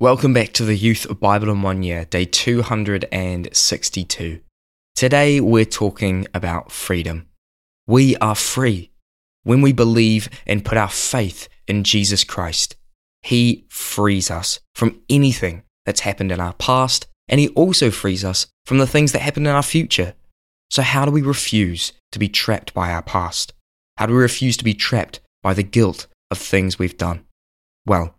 Welcome back to the Youth of Bible in One Year, day 262. Today we're talking about freedom. We are free when we believe and put our faith in Jesus Christ. He frees us from anything that's happened in our past, and He also frees us from the things that happen in our future. So, how do we refuse to be trapped by our past? How do we refuse to be trapped by the guilt of things we've done? Well,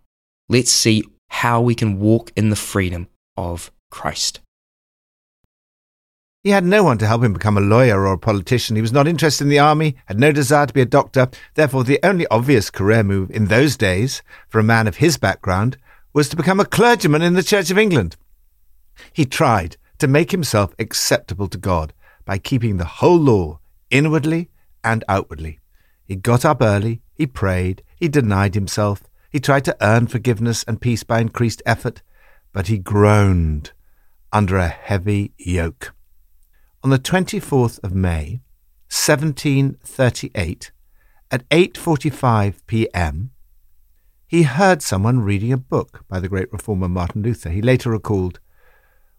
let's see how we can walk in the freedom of Christ. He had no one to help him become a lawyer or a politician. He was not interested in the army, had no desire to be a doctor. Therefore, the only obvious career move in those days for a man of his background was to become a clergyman in the Church of England. He tried to make himself acceptable to God by keeping the whole law inwardly and outwardly. He got up early, he prayed, he denied himself, he tried to earn forgiveness and peace by increased effort, but he groaned under a heavy yoke. On the 24th of May, 1738, at 8:45 p.m., he heard someone reading a book by the great reformer Martin Luther. He later recalled,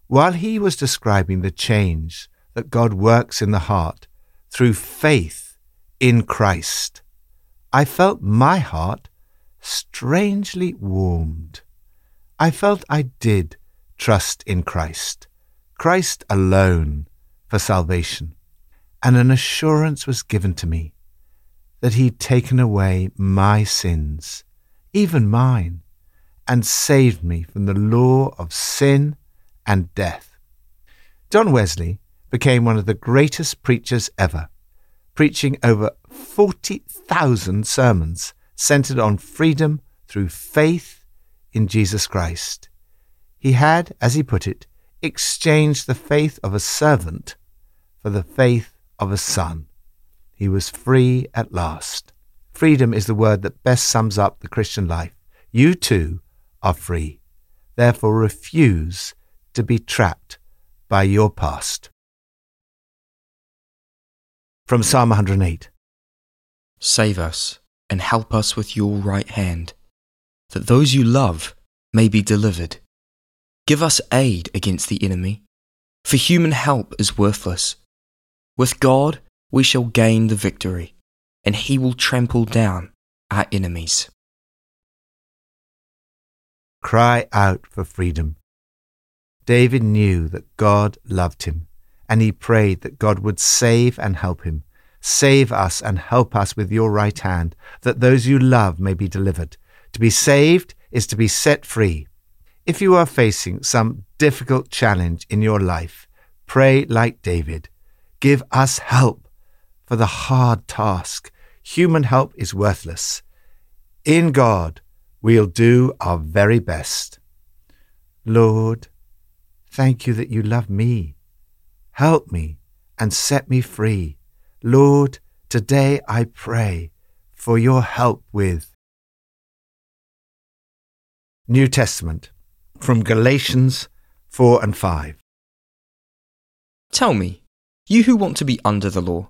while he was describing the change that God works in the heart through faith in Christ, I felt my heart strangely warmed. I felt I did trust in Christ, Christ alone for salvation, and an assurance was given to me that He'd taken away my sins, even mine, and saved me from the law of sin and death. John Wesley became one of the greatest preachers ever, preaching over 40,000 sermons centered on freedom through faith in Jesus Christ. He had, as he put it, exchanged the faith of a servant for the faith of a son. He was free at last. Freedom is the word that best sums up the Christian life. You too are free. Therefore, refuse to be trapped by your past. From Psalm 108 Save us and help us with your right hand, that those you love may be delivered. Give us aid against the enemy, for human help is worthless. With God we shall gain the victory, and he will trample down our enemies. Cry out for freedom. David knew that God loved him, and he prayed that God would save and help him. Save us and help us with your right hand, that those you love may be delivered. To be saved is to be set free. If you are facing some difficult challenge in your life, pray like David. Give us help for the hard task. Human help is worthless. In God, we'll do our very best. Lord, thank you that you love me. Help me and set me free. Lord, today I pray for your help with New Testament from Galatians 4 and 5. Tell me, you who want to be under the law,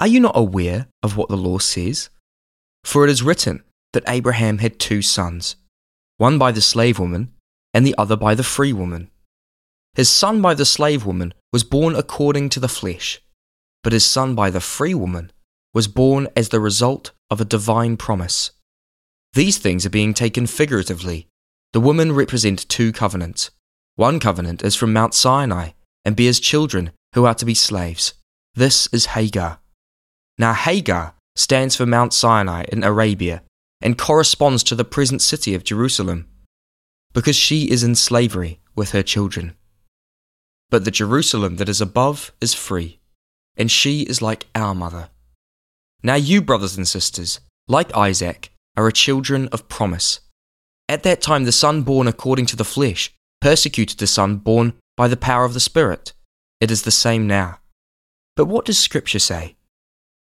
are you not aware of what the law says? For it is written that Abraham had two sons, one by the slave woman and the other by the free woman. His son by the slave woman was born according to the flesh but his son by the free woman was born as the result of a divine promise. These things are being taken figuratively. The women represent two covenants. One covenant is from Mount Sinai and bears children who are to be slaves. This is Hagar. Now, Hagar stands for Mount Sinai in Arabia and corresponds to the present city of Jerusalem, because she is in slavery with her children. But the Jerusalem that is above is free and she is like our mother. Now you, brothers and sisters, like Isaac, are a children of promise. At that time, the son born according to the flesh persecuted the son born by the power of the Spirit. It is the same now. But what does Scripture say?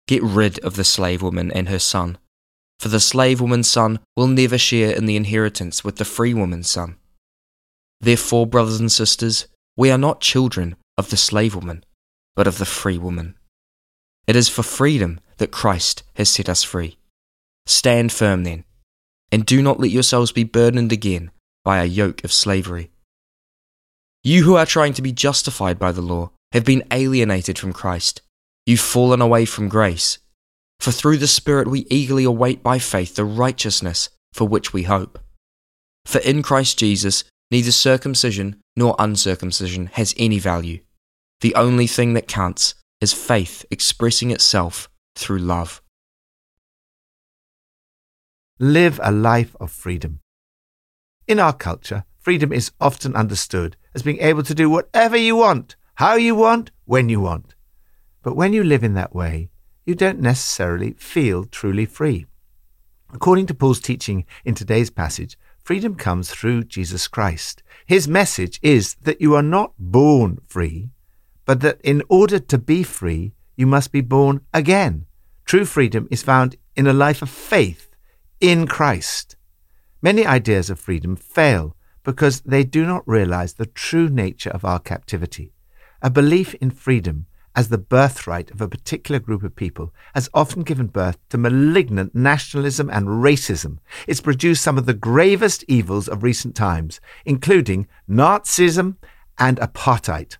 Get rid of the slave woman and her son, for the slave woman's son will never share in the inheritance with the free woman's son. Therefore, brothers and sisters, we are not children of the slave woman but of the free woman. It is for freedom that Christ has set us free. Stand firm then, and do not let yourselves be burdened again by a yoke of slavery. You who are trying to be justified by the law have been alienated from Christ. You've fallen away from grace. For through the Spirit we eagerly await by faith the righteousness for which we hope. For in Christ Jesus, neither circumcision nor uncircumcision has any value. The only thing that counts is faith expressing itself through love. Live a life of freedom. In our culture, freedom is often understood as being able to do whatever you want, how you want, when you want. But when you live in that way, you don't necessarily feel truly free. According to Paul's teaching in today's passage, freedom comes through Jesus Christ. His message is that you are not born free, but that in order to be free, you must be born again. True freedom is found in a life of faith in Christ. Many ideas of freedom fail because they do not realize the true nature of our captivity. A belief in freedom as the birthright of a particular group of people has often given birth to malignant nationalism and racism. It's produced some of the gravest evils of recent times, including Nazism and apartheid.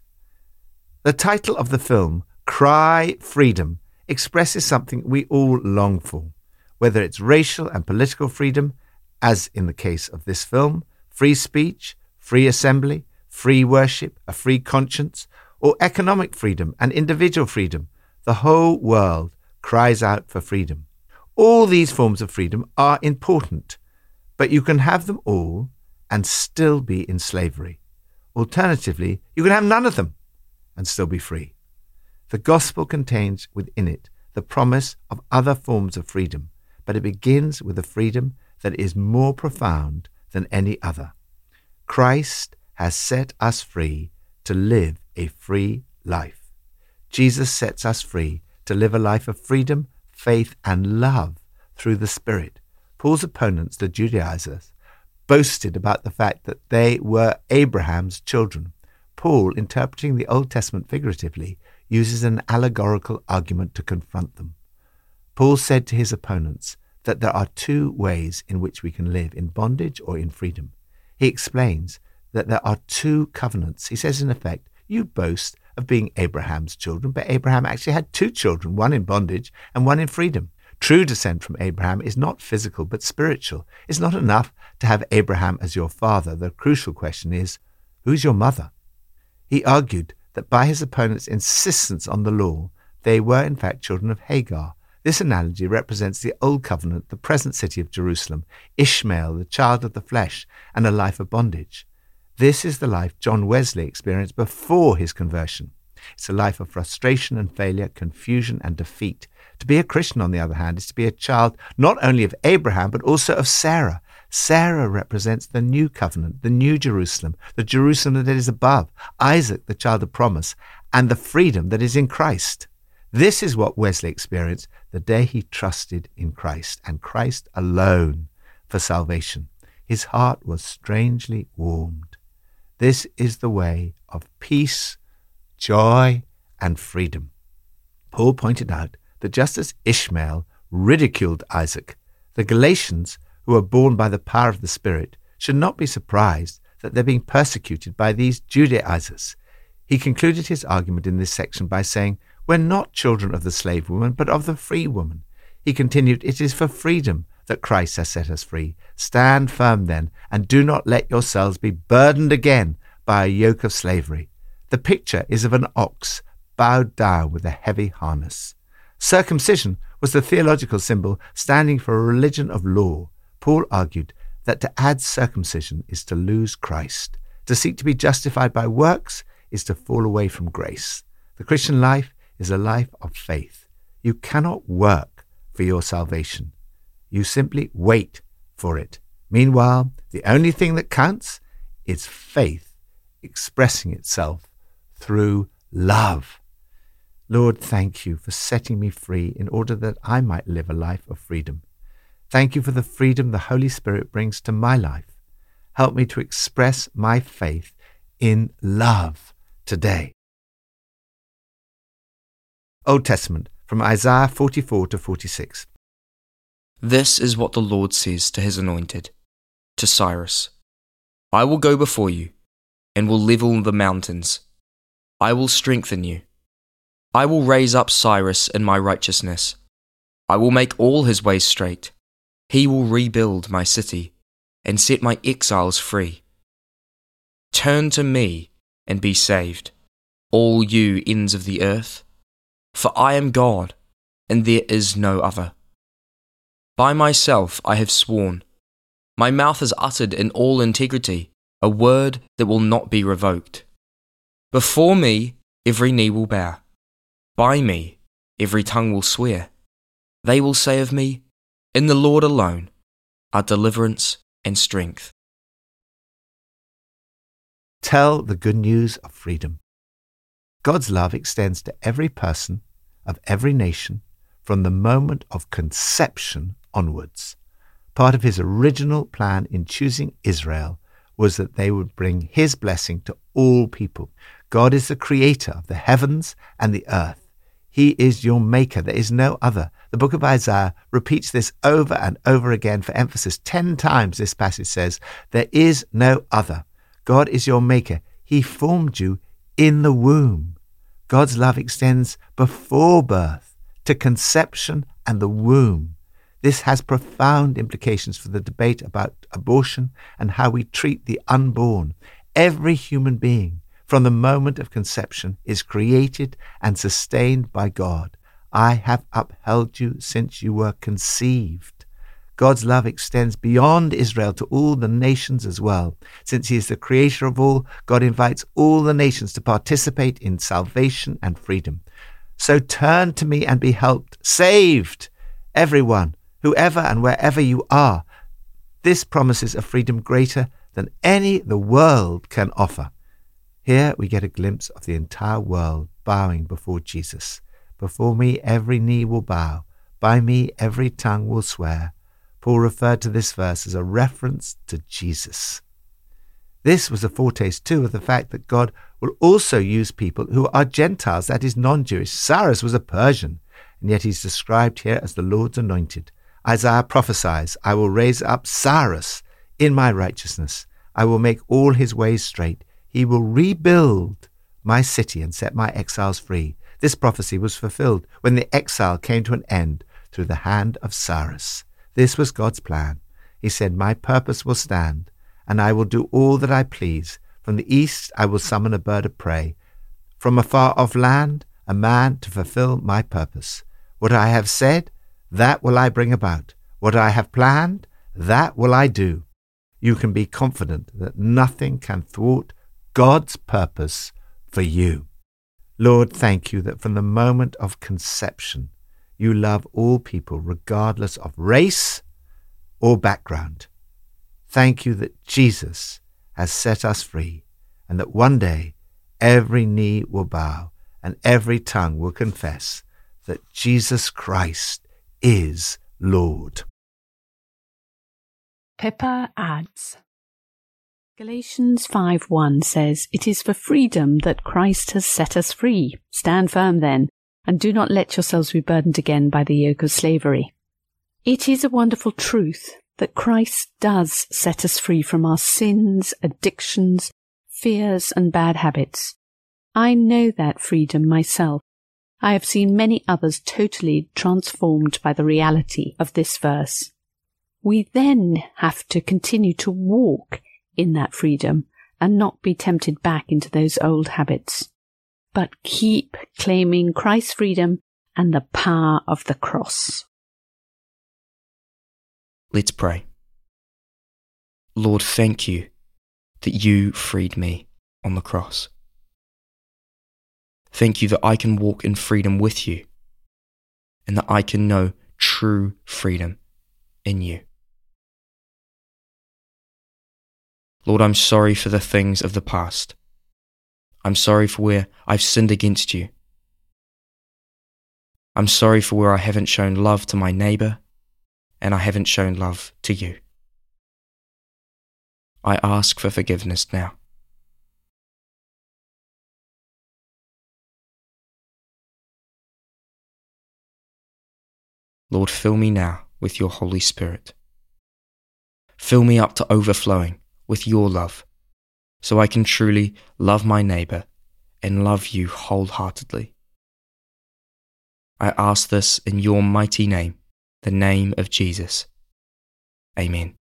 The title of the film, Cry Freedom, expresses something we all long for, whether it's racial and political freedom, as in the case of this film, free speech, free assembly, free worship, a free conscience, or economic freedom and individual freedom, the whole world cries out for freedom. All these forms of freedom are important, but you can have them all and still be in slavery. Alternatively, you can have none of them and still be free. The gospel contains within it the promise of other forms of freedom, but it begins with a freedom that is more profound than any other. Christ has set us free to live a free life. Jesus sets us free to live a life of freedom, faith, and love through the Spirit. Paul's opponents, the Judaizers, boasted about the fact that they were Abraham's children. Paul, interpreting the Old Testament figuratively, uses an allegorical argument to confront them. Paul said to his opponents that there are two ways in which we can live in bondage or in freedom. He explains that there are two covenants. He says, in effect, you boast of being Abraham's children, but Abraham actually had two children, one in bondage and one in freedom. True descent from Abraham is not physical but spiritual. It's not enough to have Abraham as your father. The crucial question is, who's your mother? He argued that by his opponent's insistence on the law, they were in fact children of Hagar. This analogy represents the Old Covenant, the present city of Jerusalem, Ishmael, the child of the flesh, and a life of bondage. This is the life John Wesley experienced before his conversion. It's a life of frustration and failure, confusion and defeat. To be a Christian, on the other hand, is to be a child not only of Abraham, but also of Sarah. Sarah represents the new covenant, the new Jerusalem, the Jerusalem that is above, Isaac, the child of promise, and the freedom that is in Christ. This is what Wesley experienced the day he trusted in Christ and Christ alone for salvation. His heart was strangely warmed. This is the way of peace, joy, and freedom. Paul pointed out that just as Ishmael ridiculed Isaac, the Galatians, who are born by the power of the Spirit, should not be surprised that they're being persecuted by these Judaizers. He concluded his argument in this section by saying, We're not children of the slave woman, but of the free woman. He continued, It is for freedom that Christ has set us free. Stand firm then, and do not let yourselves be burdened again by a yoke of slavery. The picture is of an ox bowed down with a heavy harness. Circumcision was the theological symbol standing for a religion of law. Paul argued that to add circumcision is to lose Christ. To seek to be justified by works is to fall away from grace. The Christian life is a life of faith. You cannot work for your salvation. You simply wait for it. Meanwhile, the only thing that counts is faith expressing itself through love. Lord, thank you for setting me free in order that I might live a life of freedom. Thank you for the freedom the Holy Spirit brings to my life. Help me to express my faith in love today. Old Testament from Isaiah 44 to 46. This is what the Lord says to his anointed, to Cyrus I will go before you and will level the mountains. I will strengthen you. I will raise up Cyrus in my righteousness. I will make all his ways straight. He will rebuild my city and set my exiles free. Turn to me and be saved, all you ends of the earth, for I am God, and there is no other. By myself I have sworn. My mouth has uttered in all integrity a word that will not be revoked. Before me every knee will bow. By me every tongue will swear. They will say of me, In the Lord alone are deliverance and strength. Tell the good news of freedom. God's love extends to every person of every nation from the moment of conception onwards. Part of his original plan in choosing Israel was that they would bring his blessing to all people. God is the creator of the heavens and the earth. He is your maker. There is no other. The book of Isaiah repeats this over and over again for emphasis. Ten times this passage says, There is no other. God is your maker. He formed you in the womb. God's love extends before birth to conception and the womb. This has profound implications for the debate about abortion and how we treat the unborn. Every human being, from the moment of conception, is created and sustained by God. I have upheld you since you were conceived. God's love extends beyond Israel to all the nations as well. Since He is the creator of all, God invites all the nations to participate in salvation and freedom. So turn to me and be helped, saved, everyone, whoever and wherever you are. This promises a freedom greater than any the world can offer. Here we get a glimpse of the entire world bowing before Jesus. Before me every knee will bow, by me every tongue will swear. Paul referred to this verse as a reference to Jesus. This was a foretaste too of the fact that God will also use people who are Gentiles, that is, non Jewish. Cyrus was a Persian, and yet he's described here as the Lord's anointed. Isaiah prophesies, I will raise up Cyrus in my righteousness. I will make all his ways straight. He will rebuild my city and set my exiles free. This prophecy was fulfilled when the exile came to an end through the hand of Cyrus. This was God's plan. He said, My purpose will stand, and I will do all that I please. From the east I will summon a bird of prey. From a far off land, a man to fulfill my purpose. What I have said, that will I bring about. What I have planned, that will I do. You can be confident that nothing can thwart God's purpose for you. Lord, thank you that from the moment of conception, you love all people regardless of race or background. Thank you that Jesus has set us free and that one day every knee will bow and every tongue will confess that Jesus Christ is Lord. Pippa adds Galatians 5:1 says, It is for freedom that Christ has set us free. Stand firm then, and do not let yourselves be burdened again by the yoke of slavery. It is a wonderful truth that Christ does set us free from our sins, addictions, fears, and bad habits. I know that freedom myself. I have seen many others totally transformed by the reality of this verse. We then have to continue to walk in that freedom and not be tempted back into those old habits, but keep claiming Christ's freedom and the power of the cross. Let's pray. Lord, thank you that you freed me on the cross. Thank you that I can walk in freedom with you and that I can know true freedom in you. Lord, I'm sorry for the things of the past. I'm sorry for where I've sinned against you. I'm sorry for where I haven't shown love to my neighbour and I haven't shown love to you. I ask for forgiveness now. Lord, fill me now with your Holy Spirit. Fill me up to overflowing with your love, so I can truly love my neighbour and love you wholeheartedly. I ask this in your mighty name, the name of Jesus. Amen.